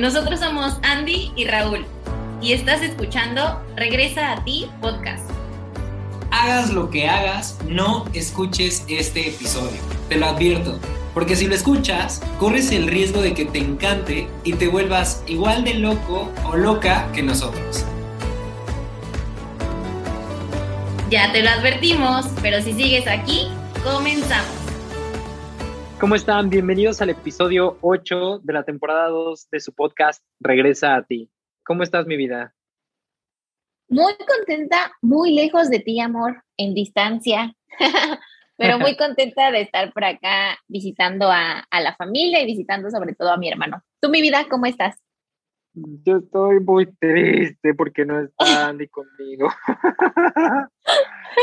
nosotros somos Andy y Raúl y estás escuchando Regresa a ti podcast. Hagas lo que hagas, no escuches este episodio. Te lo advierto, porque si lo escuchas, corres el riesgo de que te encante y te vuelvas igual de loco o loca que nosotros. Ya te lo advertimos, pero si sigues aquí, comenzamos. ¿Cómo están? Bienvenidos al episodio 8 de la temporada 2 de su podcast Regresa a ti. ¿Cómo estás, mi vida? Muy contenta, muy lejos de ti, amor, en distancia, pero muy contenta de estar por acá visitando a, a, la familia y visitando sobre todo a mi hermano. ¿Tú, mi vida, cómo estás? Yo estoy muy triste porque no está Andy conmigo.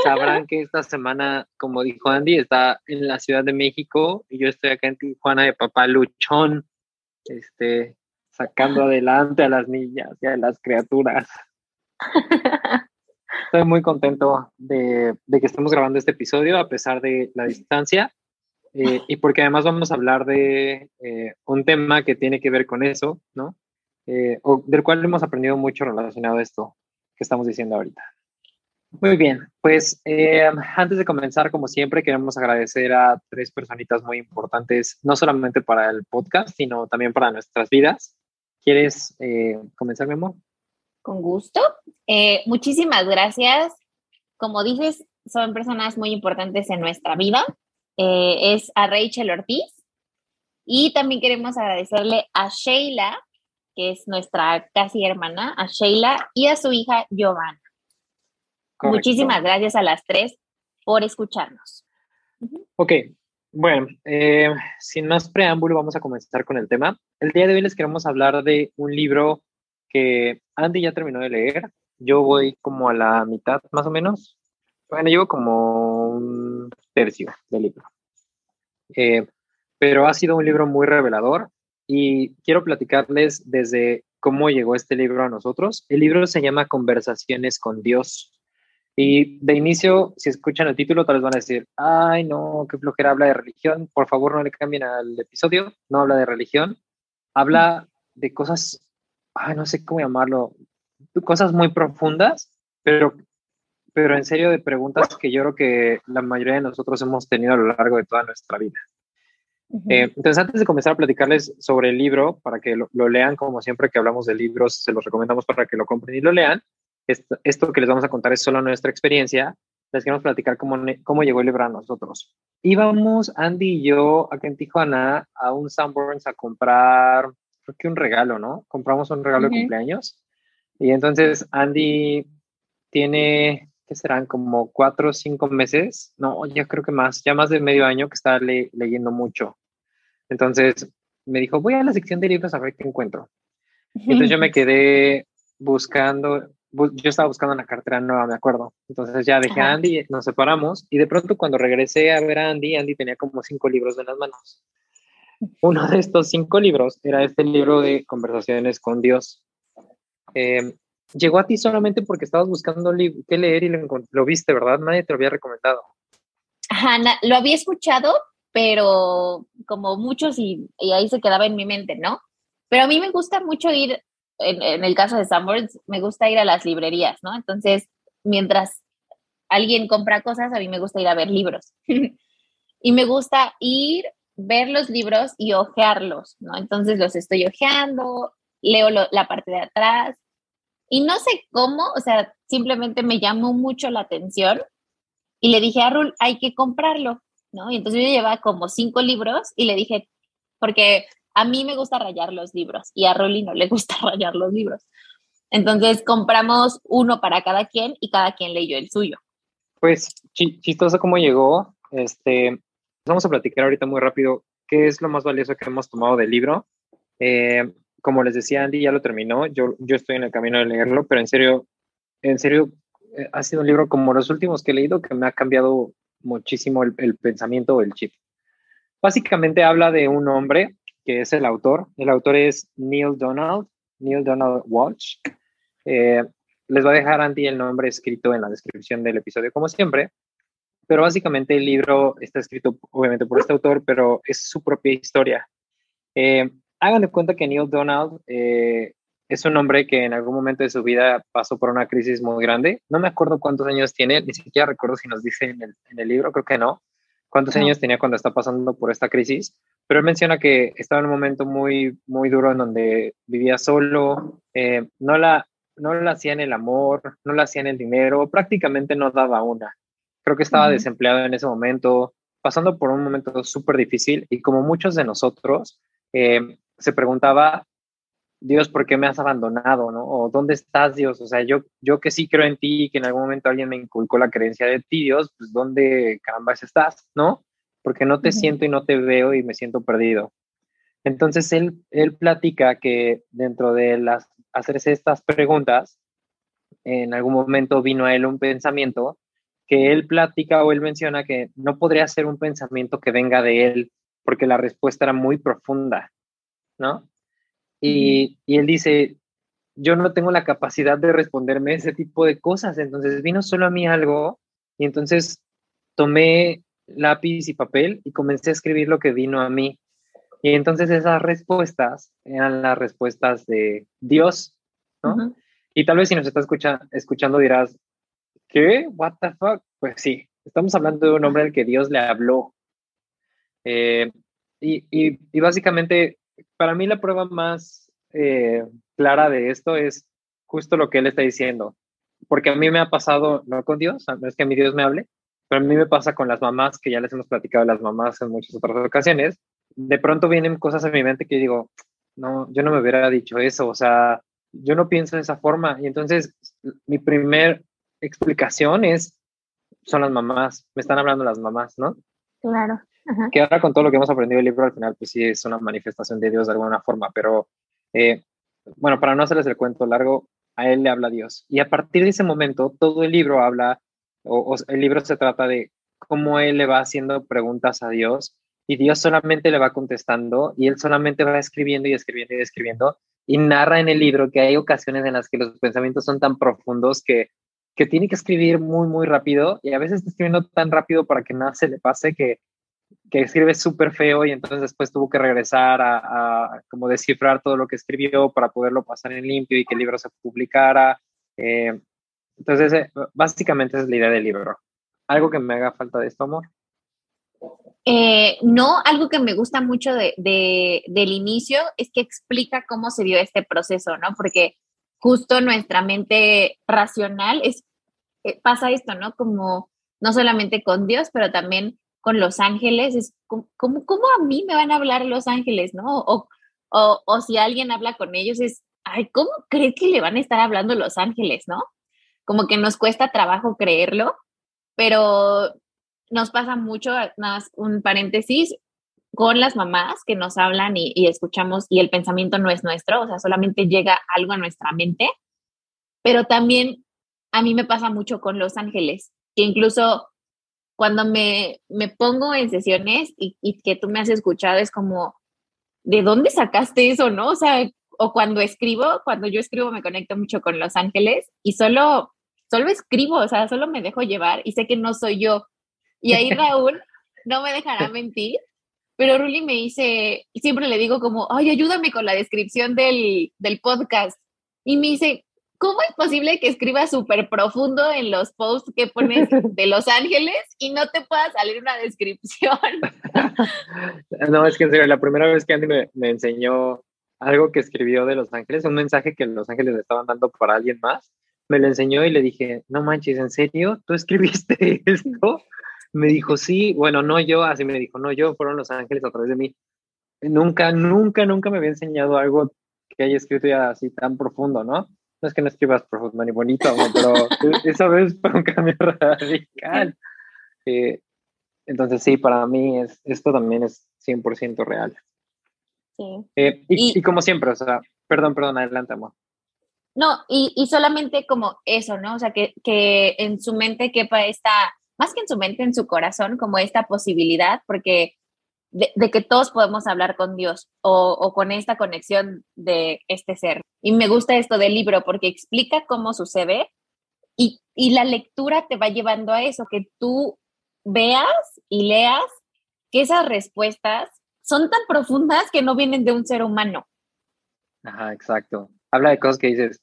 Sabrán que esta semana, como dijo Andy, está en la Ciudad de México y yo estoy acá en Tijuana de papá Luchón, este, sacando adelante a las niñas y a las criaturas. Estoy muy contento de, de, que estemos grabando este episodio a pesar de la distancia eh, y porque además vamos a hablar de eh, un tema que tiene que ver con eso, ¿no? Eh, o del cual hemos aprendido mucho relacionado a esto que estamos diciendo ahorita. Muy bien, pues eh, antes de comenzar, como siempre, queremos agradecer a tres personitas muy importantes, no solamente para el podcast, sino también para nuestras vidas. ¿Quieres eh, comenzar, mi amor? Con gusto. Eh, muchísimas gracias. Como dices, son personas muy importantes en nuestra vida. Eh, es a Rachel Ortiz. Y también queremos agradecerle a Sheila, que es nuestra casi hermana, a Sheila y a su hija Giovanna. Correcto. Muchísimas gracias a las tres por escucharnos. Ok, bueno, eh, sin más preámbulo, vamos a comenzar con el tema. El día de hoy les queremos hablar de un libro que Andy ya terminó de leer. Yo voy como a la mitad, más o menos. Bueno, llevo como un tercio del libro. Eh, pero ha sido un libro muy revelador y quiero platicarles desde cómo llegó este libro a nosotros. El libro se llama Conversaciones con Dios. Y de inicio, si escuchan el título, tal vez van a decir, ay, no, qué flojera habla de religión. Por favor, no le cambien al episodio. No habla de religión. Habla de cosas, ay, no sé cómo llamarlo, cosas muy profundas, pero, pero en serio de preguntas que yo creo que la mayoría de nosotros hemos tenido a lo largo de toda nuestra vida. Uh -huh. eh, entonces, antes de comenzar a platicarles sobre el libro, para que lo, lo, lean, como siempre que hablamos de libros, se los recomendamos para que lo compren y lo lean. Esto, esto que les vamos a contar es solo nuestra experiencia. Les queremos platicar cómo, cómo llegó el libro a nosotros. Íbamos, Andy y yo, aquí en Tijuana, a un Sanborns a comprar, creo que un regalo, ¿no? Compramos un regalo uh -huh. de cumpleaños. Y entonces Andy tiene, ¿qué serán? Como cuatro o cinco meses. No, ya creo que más, ya más de medio año que está le, leyendo mucho. Entonces me dijo, voy a la sección de libros a ver qué encuentro. Entonces yo me quedé buscando, yo estaba buscando una cartera nueva, me acuerdo. Entonces ya dejé Ajá. a Andy, nos separamos y de pronto cuando regresé a ver a Andy, Andy tenía como cinco libros en las manos. Uno de estos cinco libros era este libro de conversaciones con Dios. Eh, llegó a ti solamente porque estabas buscando qué leer y lo, lo, viste, ¿verdad? Nadie te lo había recomendado. Ajá, lo había escuchado, pero como muchos y, ahí se quedaba en mi mente, ¿no? Pero a mí me gusta mucho ir en, el caso de Sanborns, me gusta ir a las librerías, ¿no? Entonces, mientras alguien compra cosas, a mí me gusta ir a ver libros. y me gusta ir, ver los libros y ojearlos, ¿no? Entonces los estoy ojeando, leo la parte de atrás. Y no sé cómo, o sea, simplemente me llamó mucho la atención y le dije a Rul, hay que comprarlo, ¿no? Y entonces yo llevaba como cinco libros y le dije, porque a mí me gusta rayar los libros y a Rolly no le gusta rayar los libros. Entonces compramos uno para cada quien y cada quien leyó el suyo. Pues chistoso cómo llegó. Este, vamos a platicar ahorita muy rápido qué es lo más valioso que hemos tomado del libro. Eh, como les decía Andy, ya lo terminó. Yo, yo estoy en el camino de leerlo, pero en serio, en serio, eh, ha sido un libro como los últimos que he leído que me ha cambiado muchísimo el, el pensamiento o el chip. Básicamente habla de un hombre que es el autor. El autor es Neil Donald, Neil Donald Walsh. Eh, les va a dejar Andy el nombre escrito en la descripción del episodio, como siempre. Pero básicamente el libro está escrito obviamente por este autor, pero es su propia historia. Eh, hagan de cuenta que Neil Donald eh, es un hombre que en algún momento de su vida pasó por una crisis muy grande. No me acuerdo cuántos años tiene, ni siquiera recuerdo si nos dice en el, en el libro, creo que no, cuántos años tenía cuando está pasando por esta crisis, pero él menciona que estaba en un momento muy, muy duro en donde vivía solo, eh, no, la, no la hacía en el amor, no la hacía en el dinero, prácticamente no daba una. Creo que estaba desempleado en ese momento, pasando por un momento súper difícil y como muchos de nosotros, eh, se preguntaba Dios, ¿por qué me has abandonado? ¿no? O ¿dónde estás, Dios? O sea, yo, yo que sí creo en ti y que en algún momento alguien me inculcó la creencia de ti, Dios, pues ¿dónde caramba estás? ¿No? Porque no te siento y no te veo y me siento perdido. Entonces él, él platica que dentro de las hacerse estas preguntas, en algún momento vino a él un pensamiento que él platica o él menciona que no podría ser un pensamiento que venga de él porque la respuesta era muy profunda, ¿no? Y, él dice, yo no tengo la capacidad de responderme ese tipo de cosas, entonces vino solo a mí algo y entonces tomé lápiz y papel y comencé a escribir lo que vino a mí. Y entonces esas respuestas eran las respuestas de Dios, ¿no? Y tal vez si nos está escuchando dirás, ¿qué? ¿What the fuck? Pues sí, estamos hablando de un hombre al que Dios le habló. Eh, y, y, y, básicamente para mí la prueba más eh, clara de esto es justo lo que él está diciendo. Porque a mí me ha pasado, no con Dios, no es que a mi Dios me hable, pero a mí me pasa con las mamás, que ya les hemos platicado las mamás en muchas otras ocasiones. De pronto vienen cosas en mi mente que digo, no, yo no me hubiera dicho eso, o sea, yo no pienso de esa forma. Y entonces mi primer explicación es, son las mamás, me están hablando las mamás, ¿no? Claro. Que ahora con todo lo que hemos aprendido del libro, al final, pues sí es una manifestación de Dios de alguna forma, pero eh, bueno, para no hacerles el cuento largo, a él le habla Dios. Y a partir de ese momento, todo el libro habla, o, el libro se trata de cómo él le va haciendo preguntas a Dios y Dios solamente le va contestando y él solamente va escribiendo y escribiendo y escribiendo y narra en el libro que hay ocasiones en las que los pensamientos son tan profundos que, que tiene que escribir muy, muy rápido y a veces está escribiendo tan rápido para que nada se le pase que que escribe súper feo y entonces después tuvo que regresar a, como descifrar todo lo que escribió para poderlo pasar en limpio y que el libro se publicara. Eh, entonces, eh, básicamente es la idea del libro. ¿Algo que me haga falta de esto, amor? Eh, no, algo que me gusta mucho de, del inicio es que explica cómo se dio este proceso, ¿no? Porque justo nuestra mente racional es, pasa esto, ¿no? Como no solamente con Dios, pero también con los ángeles, es como, ¿cómo a mí me van a hablar los ángeles, no? O, o, o, si alguien habla con ellos, es, ay, ¿cómo cree que le van a estar hablando los ángeles, no? Como que nos cuesta trabajo creerlo, pero nos pasa mucho, más un paréntesis, con las mamás que nos hablan y, y, escuchamos y el pensamiento no es nuestro, o sea, solamente llega algo a nuestra mente, pero también a mí me pasa mucho con los ángeles, que incluso cuando me, me pongo en sesiones y, y, que tú me has escuchado, es como, ¿de dónde sacaste eso, no? O sea, o cuando escribo, cuando yo escribo me conecto mucho con los ángeles y solo, solo escribo, o sea, solo me dejo llevar y sé que no soy yo. Y ahí Raúl no me dejará mentir, pero Ruli me dice, siempre le digo como, ay, ayúdame con la descripción del, del podcast. Y me dice, ¿cómo es posible que escribas súper profundo en los posts que pones de Los Ángeles y no te pueda salir una descripción? no, es que en serio, la primera vez que Andy me, enseñó algo que escribió de Los Ángeles, un mensaje que Los Ángeles le estaban dando para alguien más, me lo enseñó y le dije, no manches, ¿en serio? ¿Tú escribiste esto? Me dijo, sí, bueno, no yo, así me dijo, no yo, fueron Los Ángeles a través de mí. Nunca, nunca, nunca me había enseñado algo que haya escrito ya así tan profundo, ¿no? No es que no escribas profundo ni bonito, pero esa vez fue un cambio radical. Eh, entonces sí, para mí es, esto también es 100% real. Sí. Eh, y, como siempre, o sea, perdón, perdón, adelante, amor. No, y, y solamente como eso, ¿no? O sea, que, que en su mente quepa esta, más que en su mente, en su corazón, como esta posibilidad, porque de, que todos podemos hablar con Dios o, con esta conexión de este ser. Y me gusta esto del libro porque explica cómo sucede y, y la lectura te va llevando a eso, que tú veas y leas que esas respuestas son tan profundas que no vienen de un ser humano. Ajá, exacto. Habla de cosas que dices,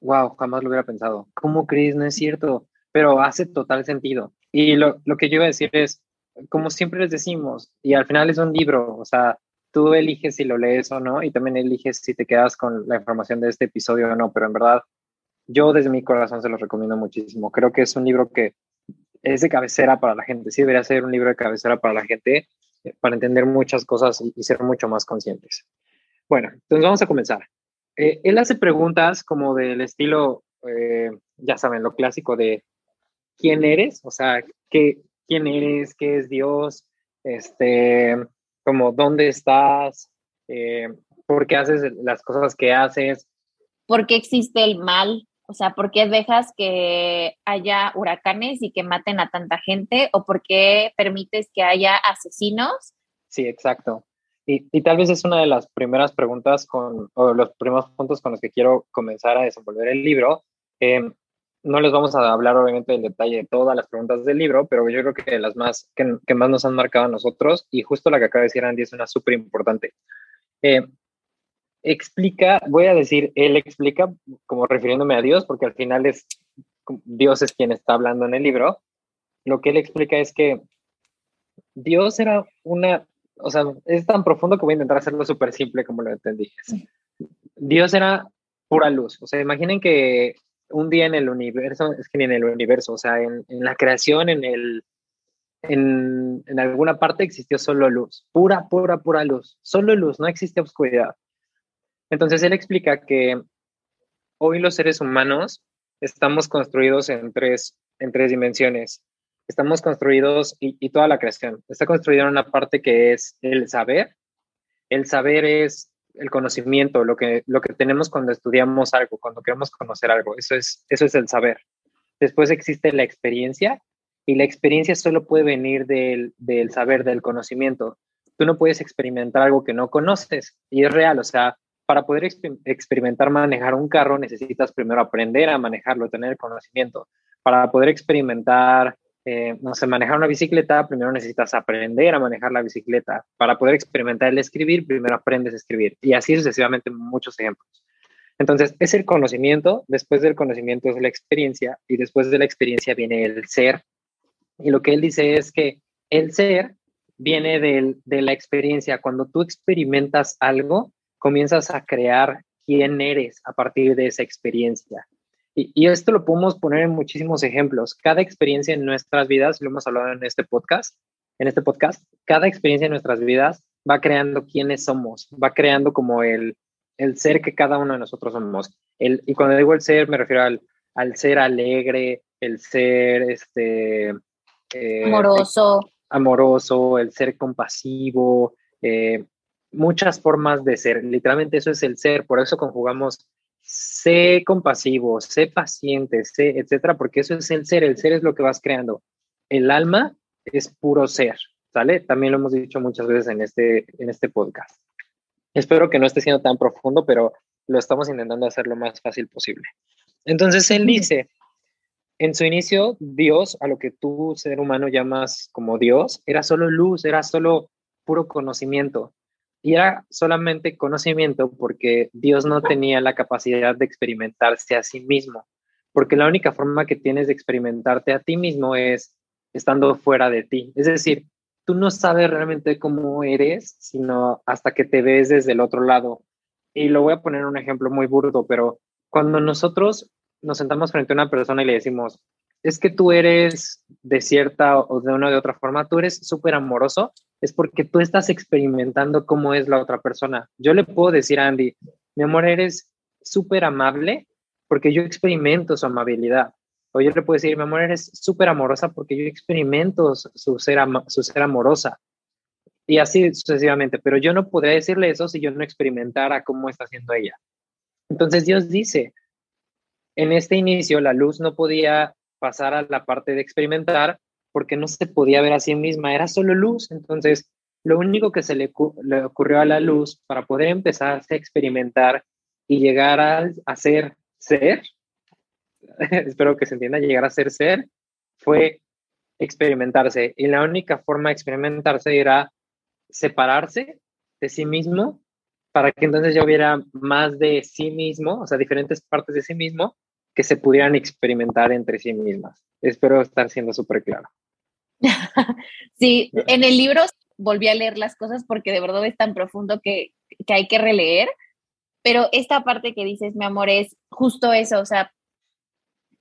wow, jamás lo hubiera pensado. ¿Cómo crees? No es cierto, pero hace total sentido. Y lo, lo que yo iba a decir es, como siempre les decimos, y al final es un libro, o sea, tú eliges si lo lees o no, y también eliges si te quedas con la información de este episodio o no, pero en verdad, yo desde mi corazón se los recomiendo muchísimo. Creo que es un libro que es de cabecera para la gente, sí debería ser un libro de cabecera para la gente, eh, para entender muchas cosas y, ser mucho más conscientes. Bueno, entonces vamos a comenzar. Eh, él hace preguntas como del estilo, eh, ya saben, lo clásico de quién eres, o sea, qué, quién eres, qué es Dios, este, como dónde estás, por qué haces las cosas que haces. ¿Por qué existe el mal? O sea, ¿por qué dejas que haya huracanes y que maten a tanta gente? ¿O por qué permites que haya asesinos? Sí, exacto. Y, y, tal vez es una de las primeras preguntas con, o los primeros puntos con los que quiero comenzar a desenvolver el libro. Em, no les vamos a hablar obviamente del detalle de todas las preguntas del libro, pero yo creo que las más que, que más nos han marcado a nosotros, y justo la que acaba de decir Andy es una súper importante. Eh, explica, voy a decir, él explica, como refiriéndome a Dios, porque al final es Dios es quien está hablando en el libro. Lo que él explica es que Dios era una, o sea, es tan profundo que voy a intentar hacerlo súper simple como lo entendí. Dios era pura luz. O sea, imaginen que un día en el universo, es que ni en el universo, o sea, en, la creación, en el, en, alguna parte existió solo luz, pura, pura, pura luz, solo luz, no existe oscuridad. Entonces él explica que hoy los seres humanos estamos construidos en tres, en tres dimensiones. Estamos construidos, y, toda la creación, está construida en una parte que es el saber. El saber es el conocimiento, lo que, lo que tenemos cuando estudiamos algo, cuando queremos conocer algo. Eso es, eso es el saber. Después existe la experiencia, y la experiencia solo puede venir del, del saber, del conocimiento. Tú no puedes experimentar algo que no conoces, y es real, o sea, para poder experimentar manejar un carro necesitas primero aprender a manejarlo, tener conocimiento. Para poder experimentar, eh, no sé, manejar una bicicleta, primero necesitas aprender a manejar la bicicleta. Para poder experimentar el escribir, primero aprendes a escribir. Y así sucesivamente muchos ejemplos. Entonces, es el conocimiento, después del conocimiento es la experiencia y después de la experiencia viene el ser. Y lo que él dice es que el ser viene de la experiencia. Cuando tú experimentas algo, comienzas a crear quién eres a partir de esa experiencia. Y, esto lo podemos poner en muchísimos ejemplos. Cada experiencia en nuestras vidas, lo hemos hablado en este podcast, en este podcast, cada experiencia en nuestras vidas va creando quiénes somos, va creando como el, el ser que cada uno de nosotros somos. El, y cuando digo el ser, me refiero al, al ser alegre, el ser este, eh, amoroso. amoroso, el ser compasivo, eh, muchas formas de ser. Literalmente eso es el ser, por eso conjugamos sé compasivo, sé paciente, sé, etcétera, porque eso es el ser, el ser es lo que vas creando. El alma es puro ser, ¿sale? También lo hemos dicho muchas veces en este, en este podcast. Espero que no esté siendo tan profundo, pero lo estamos intentando hacer lo más fácil posible. Entonces él dice, en su inicio, Dios, a lo que tú, ser humano, llamas como Dios, era solo luz, era solo puro conocimiento. Y era solamente conocimiento porque Dios no tenía la capacidad de experimentarse a sí mismo, porque la única forma que tienes de experimentarte a ti mismo es estando fuera de ti. Es decir, tú no sabes realmente cómo eres, sino hasta que te ves desde el otro lado. Y lo voy a poner un ejemplo muy burdo, pero cuando nosotros nos sentamos frente a una persona y le decimos, es que tú eres de cierta o de una o de otra forma, tú eres súper amoroso, es porque tú estás experimentando cómo es la otra persona. Yo le puedo decir a Andy, mi amor, eres súper amable porque yo experimento su amabilidad. O yo le puedo decir, mi amor, eres súper amorosa porque yo experimento su ser, su ser amorosa. Y así sucesivamente. Pero yo no podría decirle eso si yo no experimentara cómo está haciendo ella. Entonces Dios dice, en este inicio la luz no podía pasar a la parte de experimentar porque no se podía ver a sí misma, era solo luz. Entonces, lo único que se le, ocurrió a la luz para poder empezar a experimentar y llegar a, ser ser, espero que se entienda, llegar a ser ser, fue experimentarse. Y la única forma de experimentarse era separarse de sí mismo para que entonces ya hubiera más de sí mismo, o sea, diferentes partes de sí mismo que se pudieran experimentar entre sí mismas. Espero estar siendo súper claro. sí, en el libro volví a leer las cosas porque de verdad es tan profundo que, que hay que releer, pero esta parte que dices, mi amor, es justo eso, o sea,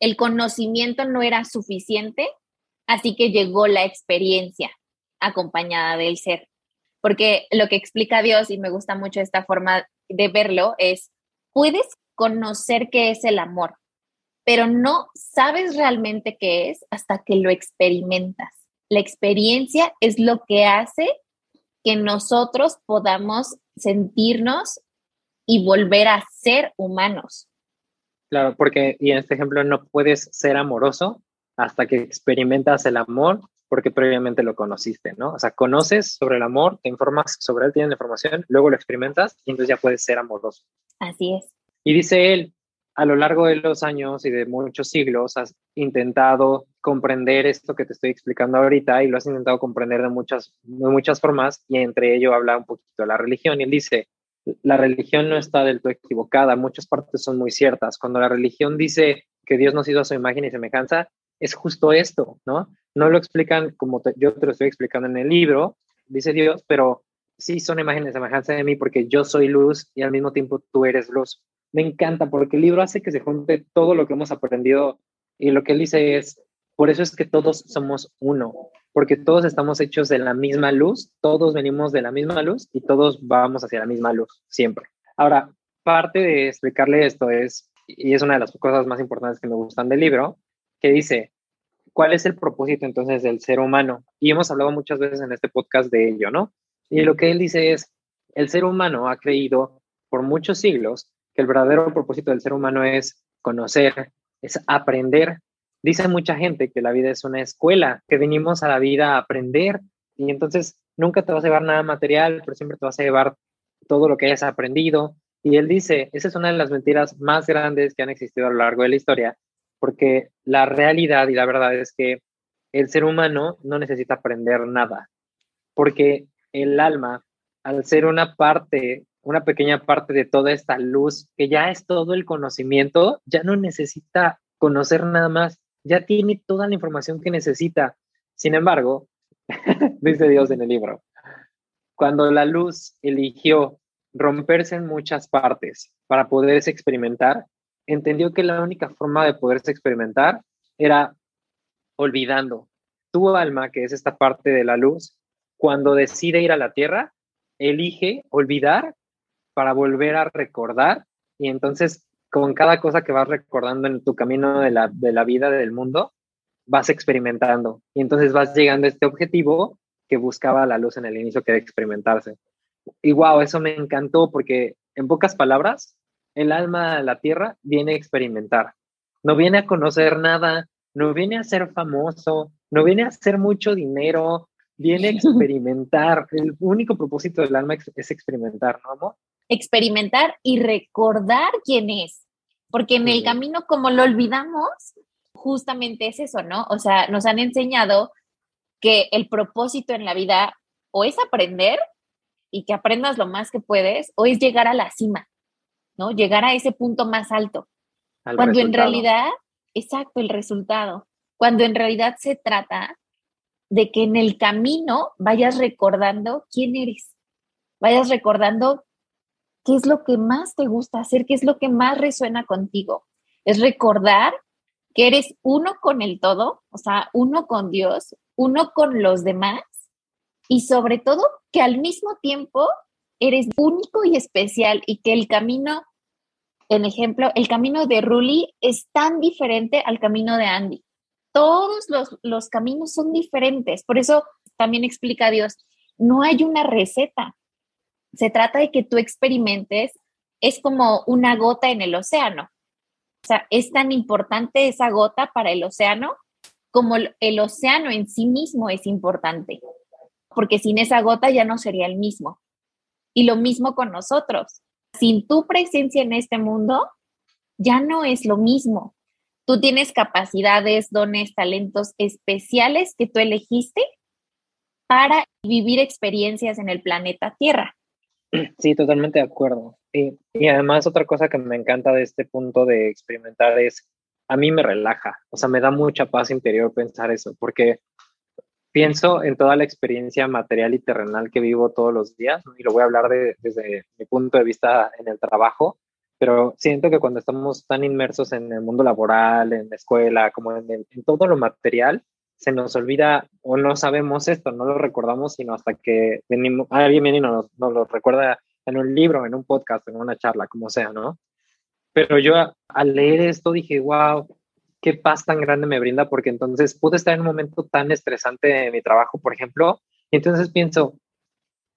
el conocimiento no era suficiente, así que llegó la experiencia acompañada del ser. Porque lo que explica Dios, y me gusta mucho esta forma de verlo, es, puedes conocer qué es el amor, pero no sabes realmente qué es hasta que lo experimentas. La experiencia es lo que hace que nosotros podamos sentirnos y volver a ser humanos. Claro, porque, y en este ejemplo, no puedes ser amoroso hasta que experimentas el amor porque previamente lo conociste, ¿no? O sea, conoces sobre el amor, te informas sobre él, tienes la información, luego lo experimentas y entonces ya puedes ser amoroso. Así es. Y dice él, a lo largo de los años y de muchos siglos has intentado comprender esto que te estoy explicando ahorita y lo has intentado comprender de muchas, de muchas formas y entre ello habla un poquito de la religión y él dice, la religión no está del todo equivocada, muchas partes son muy ciertas. Cuando la religión dice que Dios nos hizo a su imagen y semejanza, es justo esto, ¿no? No lo explican como yo te lo estoy explicando en el libro, dice Dios, pero sí son imágenes y semejanza de mí porque yo soy luz y al mismo tiempo tú eres luz. Me encanta porque el libro hace que se junte todo lo que hemos aprendido y lo que él dice es, por eso es que todos somos uno, porque todos estamos hechos de la misma luz, todos venimos de la misma luz y todos vamos hacia la misma luz, siempre. Ahora, parte de explicarle esto es, y es una de las cosas más importantes que me gustan del libro, que dice, ¿cuál es el propósito entonces del ser humano? Y hemos hablado muchas veces en este podcast de ello, ¿no? Y lo que él dice es, el ser humano ha creído por muchos siglos que el verdadero propósito del ser humano es conocer, es aprender dice mucha gente que la vida es una escuela, que venimos a la vida a aprender y entonces nunca te vas a llevar nada material, pero siempre te vas a llevar todo lo que hayas aprendido. Y él dice, esa es una de las mentiras más grandes que han existido a lo largo de la historia, porque la realidad y la verdad es que el ser humano no necesita aprender nada, porque el alma, al ser una parte, una pequeña parte de toda esta luz, que ya es todo el conocimiento, ya no necesita conocer nada más, ya tiene toda la información que necesita. Sin embargo, dice Dios en el libro, cuando la luz eligió romperse en muchas partes para poderse experimentar, entendió que la única forma de poderse experimentar era olvidando. Tu alma, que es esta parte de la luz, cuando decide ir a la tierra, elige olvidar para volver a recordar y entonces con cada cosa que vas recordando en tu camino de la, de la vida, del mundo, vas experimentando. Y entonces vas llegando a este objetivo que buscaba la luz en el inicio, que era experimentarse. Y wow, eso me encantó porque en pocas palabras, el alma a la tierra viene a experimentar. No viene a conocer nada, no viene a ser famoso, no viene a hacer mucho dinero, viene a experimentar. El único propósito del alma es experimentar, ¿no, amor? Experimentar y recordar quién es, porque en el camino como lo olvidamos, justamente es eso, ¿no? O sea, nos han enseñado que el propósito en la vida o es aprender y que aprendas lo más que puedes, o es llegar a la cima, ¿no? Llegar a ese punto más alto. cuando en realidad, exacto, el resultado, cuando en realidad se trata de que en el camino vayas recordando quién eres, vayas recordando qué es lo que más te gusta hacer, qué es lo que más resuena contigo. Es recordar que eres uno con el todo, o sea, uno con Dios, uno con los demás y sobre todo que al mismo tiempo eres único y especial y que el camino, en ejemplo, el camino de Ruli es tan diferente al camino de Andy. Todos los, los caminos son diferentes, por eso también explica Dios, no hay una receta, se trata de que tú experimentes, es como una gota en el océano. O sea, es tan importante esa gota para el océano como el océano en sí mismo es importante, porque sin esa gota ya no sería el mismo. Y lo mismo con nosotros. Sin tu presencia en este mundo, ya no es lo mismo. Tú tienes capacidades, dones, talentos especiales que tú elegiste para vivir experiencias en el planeta Tierra. Sí, totalmente de acuerdo. Y, y además otra cosa que me encanta de este punto de experimentar es, a mí me relaja, o sea, me da mucha paz interior pensar eso, porque pienso en toda la experiencia material y terrenal que vivo todos los días, y lo voy a hablar desde mi punto de vista en el trabajo, pero siento que cuando estamos tan inmersos en el mundo laboral, en la escuela, como en todo lo material, se nos olvida o no sabemos esto, no lo recordamos, sino hasta que venimos, alguien viene y nos, nos lo recuerda en un libro, en un podcast, en una charla, como sea, ¿no? Pero yo al leer esto dije, wow, qué paz tan grande me brinda, porque entonces pude estar en un momento tan estresante de mi trabajo, por ejemplo, y entonces pienso,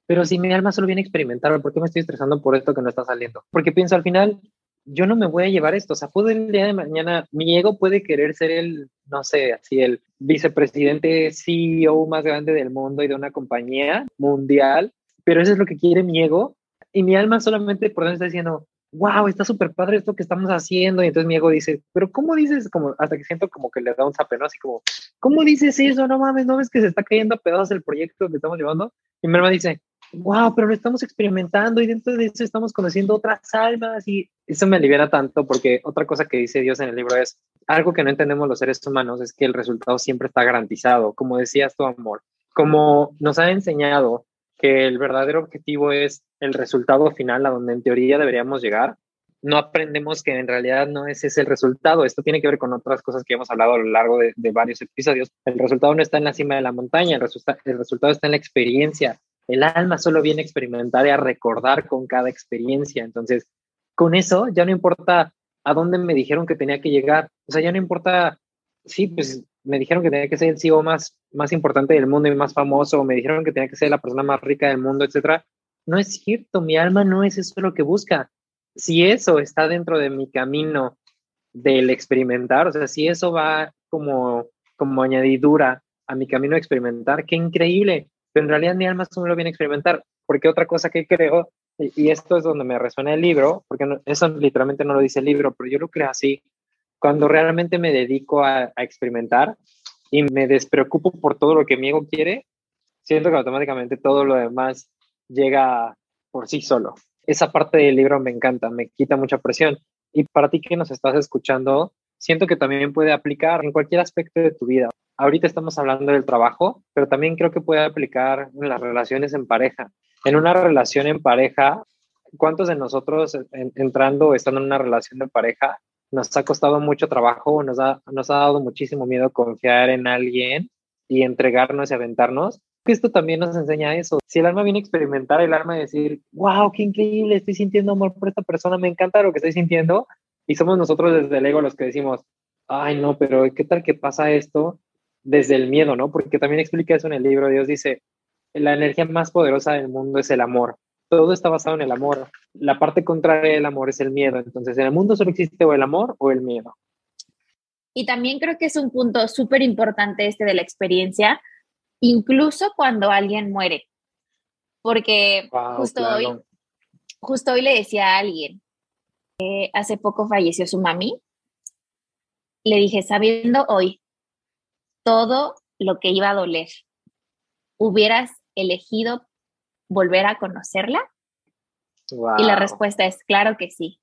pero si mi alma solo viene a experimentar, ¿por qué me estoy estresando por esto que no está saliendo? Porque pienso al final, yo no me voy a llevar esto, o sea, puede el día de mañana, mi ego puede querer ser el, no sé, así el vicepresidente CEO más grande del mundo y de una compañía mundial, pero eso es lo que quiere mi ego, y mi alma solamente por dentro está diciendo, wow, está súper padre esto que estamos haciendo. Y entonces mi ego dice, pero ¿cómo dices? Como hasta que siento como que le da un zape, ¿no? Así como, ¿cómo dices eso? No mames, ¿no ves que se está cayendo a pedazos el proyecto que estamos llevando? Y mi alma dice, wow, pero lo estamos experimentando y dentro de eso estamos conociendo otras almas y eso me libera tanto porque otra cosa que dice Dios en el libro es, algo que no entendemos los seres humanos es que el resultado siempre está garantizado, como decías tu amor, como nos ha enseñado que el verdadero objetivo es el resultado final a donde en teoría deberíamos llegar, no aprendemos que en realidad no es ese el resultado. Esto tiene que ver con otras cosas que hemos hablado a lo largo de, varios episodios. El resultado no está en la cima de la montaña, el, el resultado está en la experiencia. El alma solo viene a experimentar y a recordar con cada experiencia. Entonces, con eso ya no importa a dónde me dijeron que tenía que llegar. O sea, ya no importa, sí, pues me dijeron que tenía que ser el CEO más, más importante del mundo y más famoso, me dijeron que tenía que ser la persona más rica del mundo, etcétera. No es cierto, mi alma no es eso lo que busca. Si eso está dentro de mi camino del experimentar, o sea, si eso va como, como añadidura a mi camino de experimentar, qué increíble. Pero en realidad mi alma solo viene a experimentar, porque otra cosa que creo, y, esto es donde me resuena el libro, porque eso literalmente no lo dice el libro, pero yo lo creo así, cuando realmente me dedico a, experimentar y me despreocupo por todo lo que mi ego quiere, siento que automáticamente todo lo demás llega por sí solo. Esa parte del libro me encanta, me quita mucha presión. Y para ti que nos estás escuchando, siento que también puede aplicar en cualquier aspecto de tu vida. Ahorita estamos hablando del trabajo, pero también creo que puede aplicar en las relaciones en pareja. En una relación en pareja, ¿cuántos de nosotros entrando o estando en una relación de pareja nos ha costado mucho trabajo, nos ha, nos ha dado muchísimo miedo confiar en alguien y entregarnos y aventarnos. Esto también nos enseña eso. Si el alma viene a experimentar, el alma decir, wow, qué increíble, estoy sintiendo amor por esta persona, me encanta lo que estoy sintiendo. Y somos nosotros desde el ego los que decimos, ay, no, pero ¿qué tal que pasa esto? Desde el miedo, ¿no? Porque también explica eso en el libro. Dios dice, la energía más poderosa del mundo es el amor todo está basado en el amor. La parte contraria del amor es el miedo. Entonces, en el mundo solo existe o el amor o el miedo. Y también creo que es un punto súper importante este de la experiencia, incluso cuando alguien muere. Porque justo, hoy, justo hoy le decía a alguien, que hace poco falleció su mami, le dije, sabiendo hoy todo lo que iba a doler, hubieras elegido volver a conocerla? Y la respuesta es claro que sí.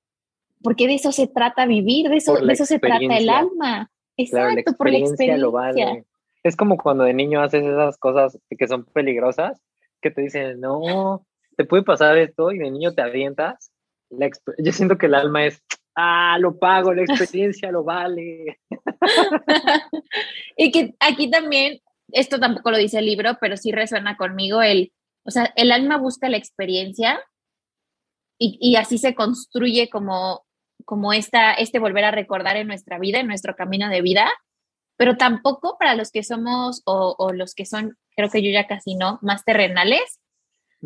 Porque de eso se trata vivir, de eso, de eso se trata el alma. Exacto, por la experiencia. Es como cuando de niño haces esas cosas que son peligrosas, que te dicen, no, te puede pasar esto y de niño te avientas. Yo siento que el alma es, ah, lo pago, la experiencia lo vale. y que aquí también, esto tampoco lo dice el libro, pero sí resuena conmigo el o sea, el alma busca la experiencia y, así se construye como, como esta, este volver a recordar en nuestra vida, en nuestro camino de vida, pero tampoco para los que somos o, los que son, creo que yo ya casi no, más terrenales,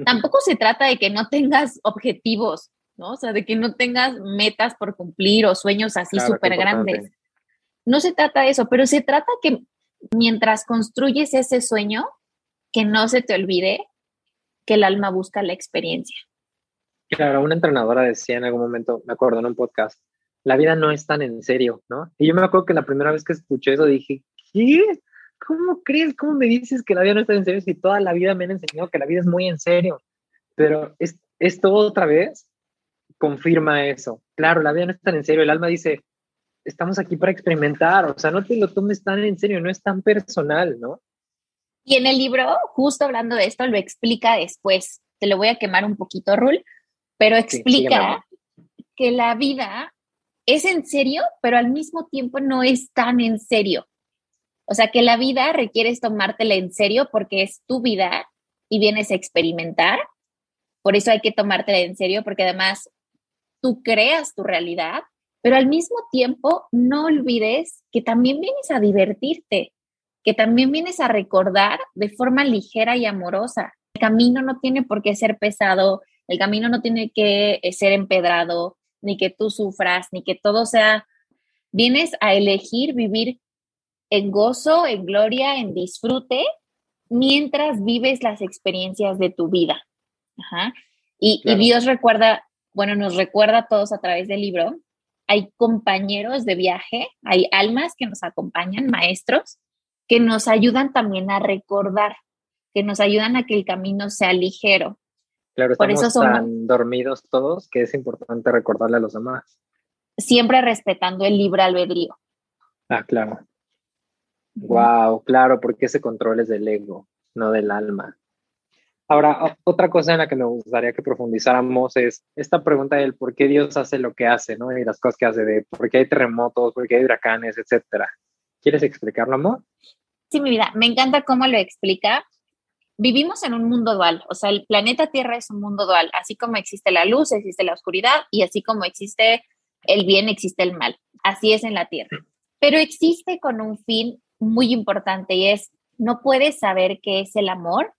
tampoco se trata de que no tengas objetivos, ¿no? O sea, de que no tengas metas por cumplir o sueños así súper grandes. No se trata de eso, pero se trata que mientras construyes ese sueño, que no se te olvide que el alma busca la experiencia. Claro, una entrenadora decía en algún momento, me acuerdo en un podcast, la vida no es tan en serio, ¿no? Y yo me acuerdo que la primera vez que escuché eso dije, ¿qué? ¿cómo crees? ¿Cómo me dices que la vida no está en serio si toda la vida me han enseñado que la vida es muy en serio? Pero es, esto otra vez confirma eso. Claro, la vida no es tan en serio. El alma dice, estamos aquí para experimentar, o sea, no te lo tomes tan en serio, no es tan personal, ¿no? Y en el libro, justo hablando de esto, lo explica después. Te lo voy a quemar un poquito, Rul, pero explica que la vida es en serio, pero al mismo tiempo no es tan en serio. O sea, que la vida requieres tomártela en serio porque es tu vida y vienes a experimentar. Por eso hay que tomártela en serio porque además tú creas tu realidad, pero al mismo tiempo no olvides que también vienes a divertirte, que también vienes a recordar de forma ligera y amorosa. El camino no tiene por qué ser pesado, el camino no tiene que eh, ser empedrado, ni que tú sufras, ni que todo sea, vienes a elegir vivir en gozo, en gloria, en disfrute, mientras vives las experiencias de tu vida. Y, y, Dios recuerda, bueno, nos recuerda a todos a través del libro, hay compañeros de viaje, hay almas que nos acompañan, maestros, que nos ayudan también a recordar, que nos ayudan a que el camino sea ligero. Claro, estamos Por eso tan dormidos todos que es importante recordarle a los demás. Siempre respetando el libre albedrío. Ah, claro. Wow, claro, porque ese control es del ego, no del alma. Ahora, otra cosa en la que me gustaría que profundizáramos es esta pregunta del por qué Dios hace lo que hace, ¿no? Y las cosas que hace, de por qué hay terremotos, por qué hay huracanes, etcétera. ¿Quieres explicarlo, amor? Sí, mi vida, me encanta cómo lo explica. Vivimos en un mundo dual, o sea, el planeta Tierra es un mundo dual, así como existe la luz, existe la oscuridad y así como existe el bien, existe el mal. Así es en la Tierra. Pero existe con un fin muy importante y es, no puedes saber qué es el amor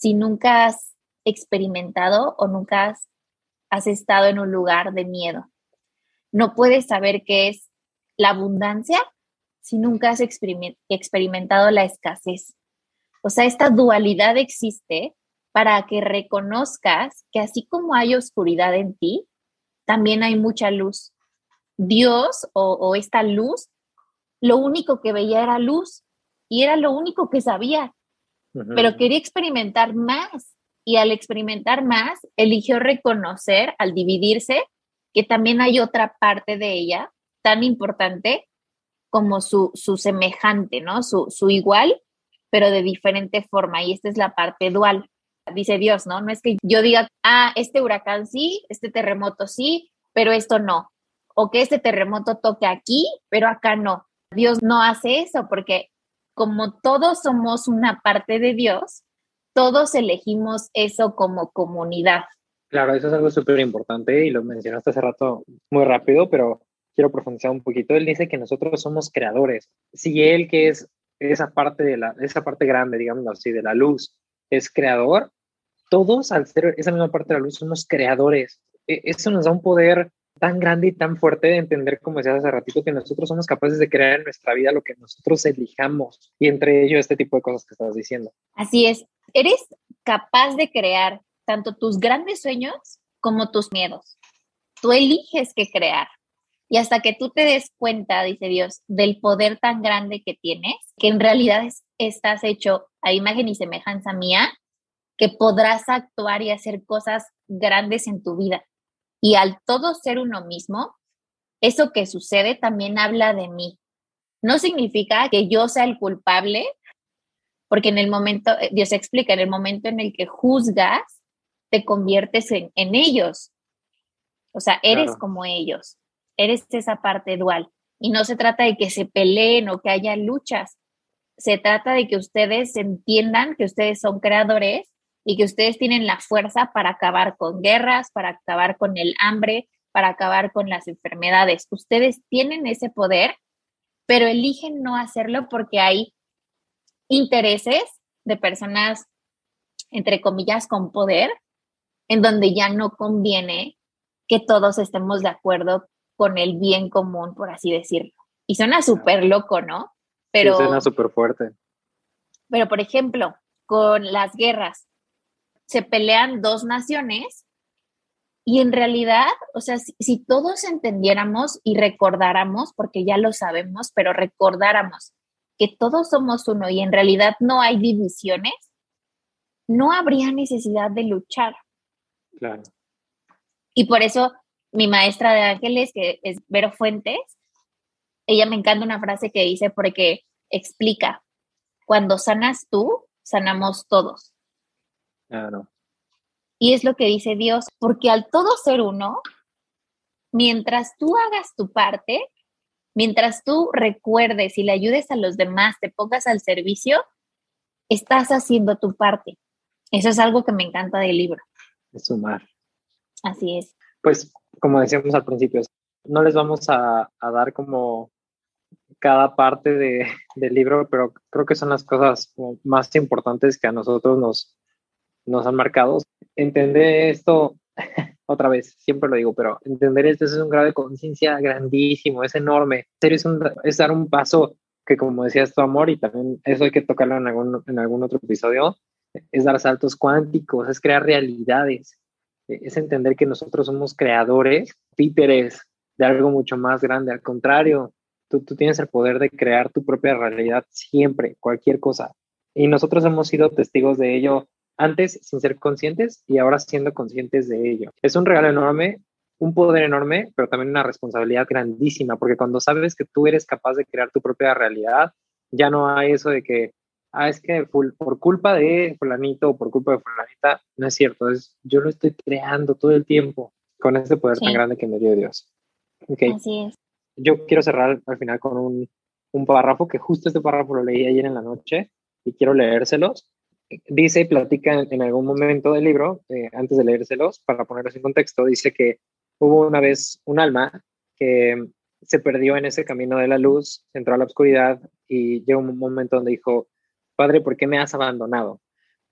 si nunca has experimentado o nunca has, estado en un lugar de miedo. No puedes saber qué es la abundancia si nunca has experimentado la escasez. O sea, esta dualidad existe para que reconozcas que así como hay oscuridad en ti, también hay mucha luz. Dios o, esta luz, lo único que veía era luz y era lo único que sabía pero quería experimentar más y al experimentar más eligió reconocer al dividirse que también hay otra parte de ella tan importante como su, su semejante, ¿no? Su, su igual, pero de diferente forma. Y esta es la parte dual, dice Dios, ¿no? No es que yo diga, ah, este huracán sí, este terremoto sí, pero esto no. O que este terremoto toque aquí, pero acá no. Dios no hace eso porque como todos somos una parte de Dios, todos elegimos eso como comunidad. Claro, eso es algo súper importante y lo mencionaste hace rato muy rápido, pero quiero profundizar un poquito. Él dice que nosotros somos creadores. Si él, que es esa parte, de la, esa parte grande, digamos así, de la luz, es creador, todos al ser esa misma parte de la luz somos creadores. E, eso nos da un poder tan grande y tan fuerte de entender, como decías hace ratito, que nosotros somos capaces de crear en nuestra vida lo que nosotros elijamos y entre ello este tipo de cosas que estás diciendo. Así es, eres capaz de crear tanto tus grandes sueños como tus miedos. Tú eliges qué crear. Y hasta que tú te des cuenta, dice Dios, del poder tan grande que tienes, que en realidad estás hecho a imagen y semejanza mía, que podrás actuar y hacer cosas grandes en tu vida. Y al todo ser uno mismo, eso que sucede también habla de mí. No significa que yo sea el culpable, porque en el momento, eh, Dios explica, en el momento en el que juzgas, te conviertes en, ellos. O sea, eres como ellos, eres esa parte dual. Y no se trata de que se peleen o que haya luchas, se trata de que ustedes entiendan que ustedes son creadores y que ustedes tienen la fuerza para acabar con guerras, para acabar con el hambre, para acabar con las enfermedades. Ustedes tienen ese poder, pero eligen no hacerlo porque hay intereses de personas, entre comillas, con poder, en donde ya no conviene que todos estemos de acuerdo con el bien común, por así decirlo. Y suena súper loco, ¿no? Pero, suena súper fuerte. Pero, por ejemplo, con las guerras, se pelean dos naciones y en realidad, o sea, si, todos entendiéramos y recordáramos, porque ya lo sabemos, pero recordáramos que todos somos uno y en realidad no hay divisiones, no habría necesidad de luchar. Claro. Y por eso mi maestra de ángeles, que es Vero Fuentes, ella me encanta una frase que dice porque explica, cuando sanas tú, sanamos todos. Claro. Y es lo que dice Dios, porque al todo ser uno, mientras tú hagas tu parte, mientras tú recuerdes y le ayudes a los demás, te pongas al servicio, estás haciendo tu parte. Eso es algo que me encanta del libro. Es sumar. Así es. Pues, como decíamos al principio, no les vamos a, dar como cada parte de, del libro, pero creo que son las cosas más importantes que a nosotros nos, nos han marcado. Entender esto, otra vez, siempre lo digo, pero entender esto es un grado de conciencia grandísimo, es enorme. En serio, es, dar un paso que, como decías, tu amor, y también eso hay que tocarlo en algún, en algún otro episodio, es dar saltos cuánticos, es crear realidades, es entender que nosotros somos creadores, títeres de algo mucho más grande. Al contrario, tú, tú tienes el poder de crear tu propia realidad siempre, cualquier cosa. Y nosotros hemos sido testigos de ello antes sin ser conscientes y ahora siendo conscientes de ello. Es un regalo enorme, un poder enorme, pero también una responsabilidad grandísima, porque cuando sabes que tú eres capaz de crear tu propia realidad, ya no hay eso de que, ah, es que por culpa de fulanito o por culpa de fulanita, no es cierto, es yo lo estoy creando todo el tiempo con este poder tan grande que me dio Dios. Okay. Así es. Yo quiero cerrar al final con un, un párrafo, que justo este párrafo lo leí ayer en la noche y quiero leérselos dice, platica en algún momento del libro, eh, antes de leérselos, para ponerlos en contexto, dice que hubo una vez un alma que se perdió en ese camino de la luz, entró a la oscuridad y llegó un momento donde dijo, Padre, ¿por qué me has abandonado?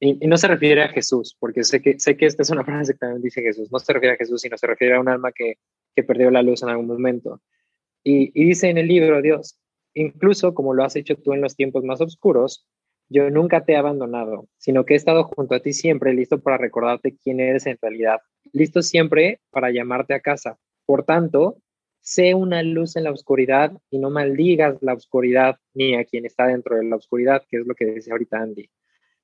Y, no se refiere a Jesús, porque sé que, sé que esta es una frase que también dice Jesús, no se refiere a Jesús, sino se refiere a un alma que, que perdió la luz en algún momento. Y, y dice en el libro, Dios, incluso como lo has hecho tú en los tiempos más oscuros, yo nunca te he abandonado, sino que he estado junto a ti siempre, listo para recordarte quién eres en realidad, listo siempre para llamarte a casa. Por tanto, sé una luz en la oscuridad y no maldigas la oscuridad ni a quien está dentro de la oscuridad, que es lo que decía ahorita Andy.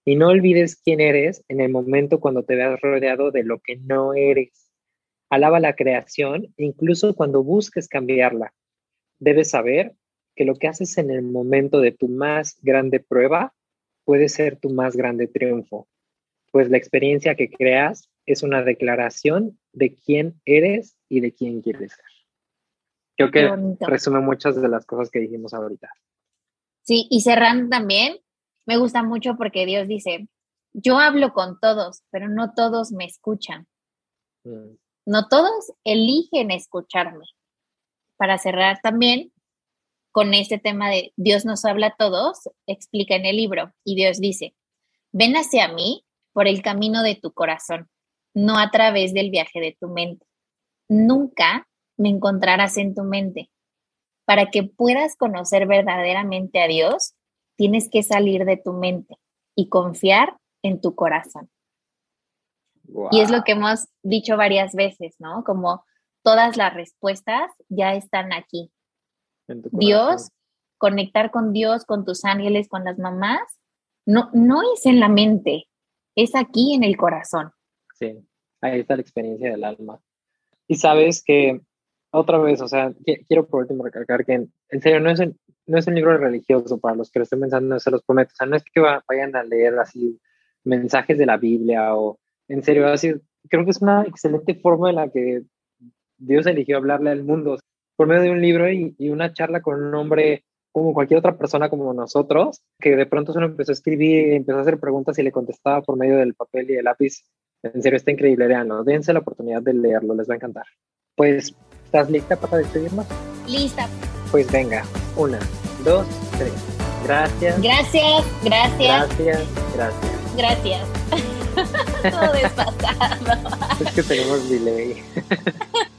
Y no olvides quién eres en el momento cuando te veas rodeado de lo que no eres. Alaba la creación, incluso cuando busques cambiarla. Debes saber que lo que haces en el momento de tu más grande prueba puede ser tu más grande triunfo, pues la experiencia que creas es una declaración de quién eres y de quién quieres ser. Creo que resume muchas de las cosas que dijimos ahorita. Sí, y cerrando también, me gusta mucho porque Dios dice, yo hablo con todos, pero no todos me escuchan. Mm. No todos eligen escucharme. Para cerrar también, con este tema de Dios nos habla a todos, explica en el libro y Dios dice, ven hacia mí por el camino de tu corazón, no a través del viaje de tu mente. Nunca me encontrarás en tu mente. Para que puedas conocer verdaderamente a Dios, tienes que salir de tu mente y confiar en tu corazón. Y es lo que hemos dicho varias veces, ¿no? Como todas las respuestas ya están aquí. Dios, conectar con Dios, con tus ángeles, con las mamás, no, no es en la mente, es aquí en el corazón. Sí, ahí está la experiencia del alma. Y sabes que, otra vez, o sea, quiero por último recalcar que en, serio no es, un, no es un libro religioso para los que lo estén pensando, se los prometo. O sea, no es que vayan a leer así mensajes de la Biblia o, en serio, así, creo que es una excelente forma en la que Dios eligió hablarle al mundo por medio de un libro y, una charla con un hombre como cualquier otra persona como nosotros, que de pronto solo empezó a escribir, empezó a hacer preguntas y le contestaba por medio del papel y el lápiz. En serio, está increíble, leanlo. Dense la oportunidad de leerlo, les va a encantar. Pues, ¿estás lista para despedirnos? Lista. Pues venga, una, dos, tres. Gracias. Gracias, gracias. Gracias, gracias. Gracias. Todo despasado. es que tenemos delay.